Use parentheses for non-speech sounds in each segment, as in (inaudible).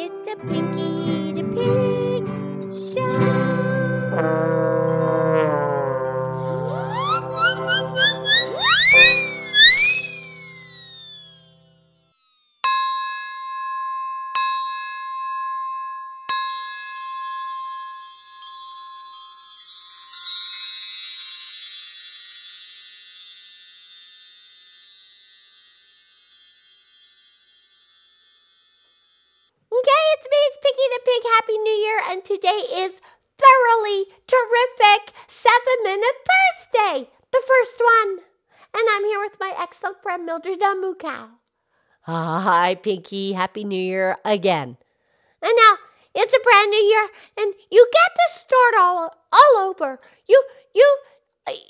It's a Pinky the Pig. Happy New Year, and today is thoroughly terrific Seven Minute Thursday, the first one. And I'm here with my excellent friend Mildred Moo Cow. Hi, Pinky. Happy New Year again. And now it's a brand new year, and you get to start all all over. You you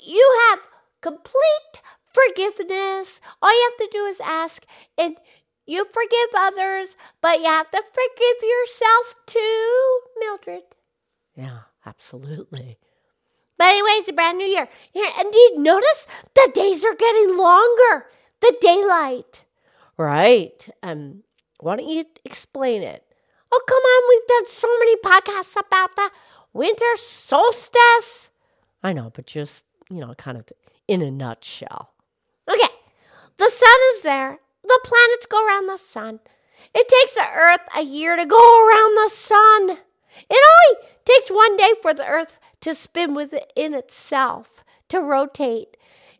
you have complete forgiveness. All you have to do is ask, and you forgive others, but you have to forgive yourself too, Mildred. Yeah, absolutely. But anyways, a brand new year. Here, and do you notice the days are getting longer? The daylight. Right. Um, why don't you explain it? Oh, come on. We've done so many podcasts about the winter solstice. I know, but just, you know, kind of in a nutshell. Okay. The sun is there. The planets go around the sun. It takes the earth a year to go around the sun. It only takes one day for the earth to spin within itself, to rotate.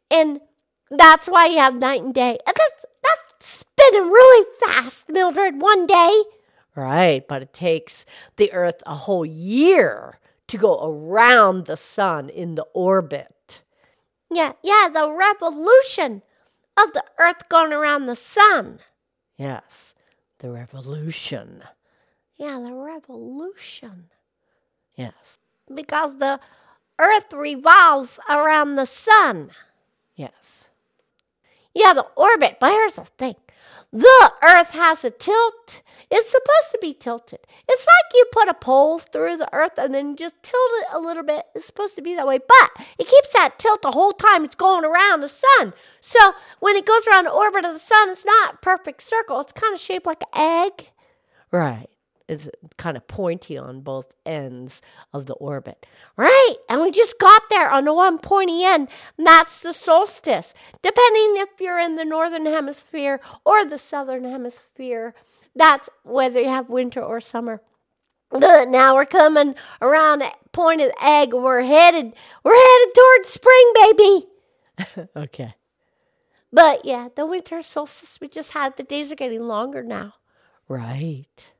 And that's why you have night and day. And that's, that's spinning really fast, Mildred, one day. Right, but it takes the Earth a whole year to go around the sun in the orbit. Yeah, yeah, the revolution of the earth going around the sun. Yes, the revolution. Yeah, the revolution. Yes, Because the earth revolves around the sun. yes. Yeah, the orbit. But here's the thing the earth has a tilt. It's supposed to be tilted. It's like you put a pole through the earth and then just tilt it a little bit. It's supposed to be that way, but it keeps that tilt the whole time it's going around the sun. So when it goes around the orbit of the sun, it's not a perfect circle. It's kind of shaped like an egg. Right. It's kind of pointy on both ends of the orbit. Right. And we just got there on the one pointy end. And that's the solstice. Depending if you're in the northern hemisphere or the southern hemisphere, that's whether you have winter or summer. Good. Now we're coming around the point of the egg. We're headed we're headed towards spring, baby. (laughs) Okay. But yeah, the winter solstice we just had, the days are getting longer now. Right.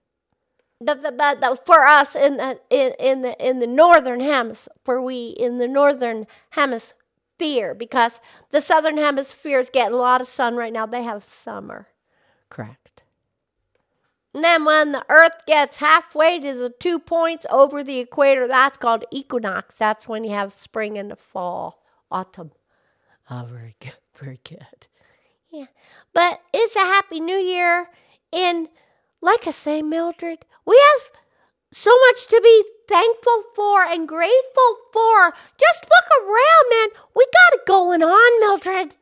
The, the, the, the, for us in the in, in the in the northern hemisphere, for we in the northern hemisphere, because the southern hemisphere is getting a lot of sun right now. They have summer, Correct. and then when the Earth gets halfway to the two points over the equator, that's called equinox. That's when you have spring and the fall, autumn. Ah, very good. (laughs) Very good. Yeah, but it's a happy new year, and like I say, Mildred, we have so much to be thankful for and grateful for. Just look around, man. We got it going on, Mildred.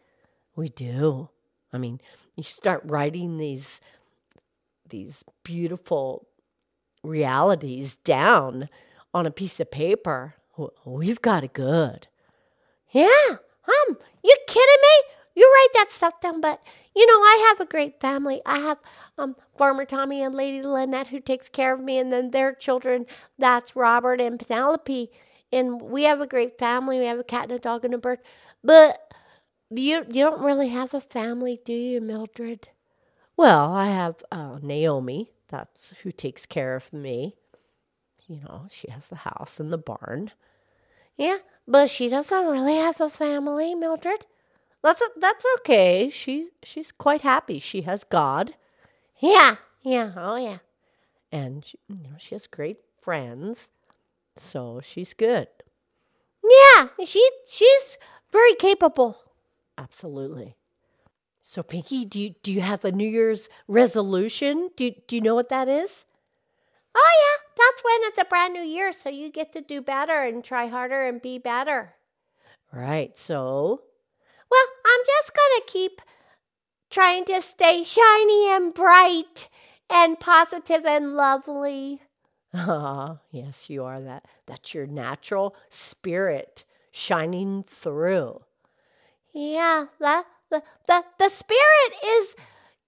We do. I mean, you start writing these these beautiful realities down on a piece of paper. We've got it good. Yeah, um, you kidding me? You write that stuff down, but you know I have a great family. I have um Farmer Tommy and Lady Lynette who takes care of me, and then their children. That's Robert and Penelope, and we have a great family. We have a cat and a dog and a bird. But you you don't really have a family, do you, Mildred? Well, I have uh, Naomi. That's who takes care of me. You know, she has the house and the barn. Yeah, but she doesn't really have a family, Mildred. That's that's okay. She she's quite happy. She has God, Yeah, yeah, oh yeah. and she, you know she has great friends, so she's good. Yeah, she she's very capable. Absolutely. So, Pinky, do you, do you have a New Year's resolution? Do you, do you know what that is? Oh yeah, that's when it's a brand new year, so you get to do better and try harder and be better. Right. So, Well, I'm just trying to stay shiny and bright and positive and lovely. Ah, yes, you are that. That's your natural spirit shining through. Yeah, the, the, the, the spirit is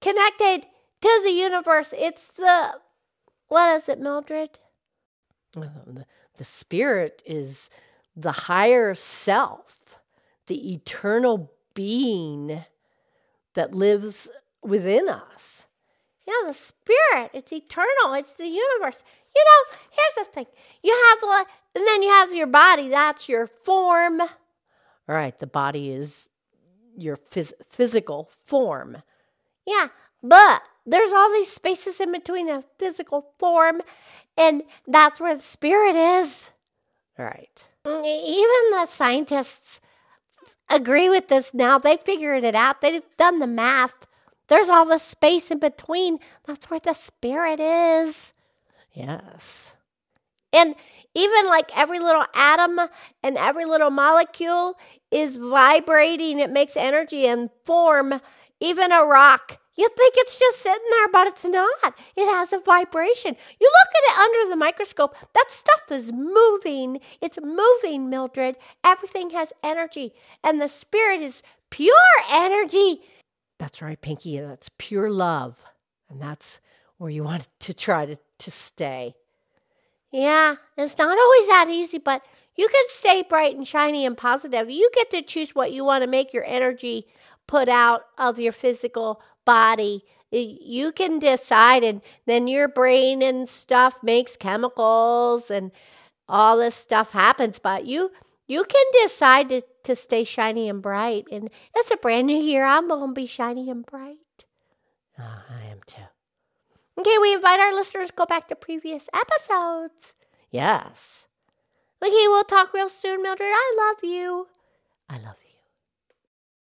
connected to the universe. It's the, what is it, Mildred? The, the spirit is the higher self, the eternal being that lives within us. Yeah, the spirit. It's eternal. It's the universe. You know, here's the thing. You have like, and then you have your body. That's your form. All right, the body is your phys- physical form. Yeah, but there's all these spaces in between a physical form, and that's where the spirit is. All right. Mm, even the scientists agree with this now. They figured it out. They've done the math. There's all the space in between. That's where the spirit is. Yes. And even like every little atom and every little molecule is vibrating, it makes energy and form. Even a rock, you think it's just sitting there, but it's not. It has a vibration. You look at it under the microscope, that stuff is moving. It's moving, Mildred. Everything has energy, and the spirit is pure energy. That's right, Pinky. That's pure love. And that's where you want to try to, to stay. Yeah, it's not always that easy, but you can stay bright and shiny and positive. You get to choose what you want to make your energy put out of your physical body. You can decide, and then your brain and stuff makes chemicals and all this stuff happens, but you you can decide to, to stay shiny and bright. And it's a brand new year. I'm going to be shiny and bright. Oh, I am too. Okay, we invite our listeners to go back to previous episodes. Yes. Okay, we'll talk real soon, Mildred. I love you. I love you.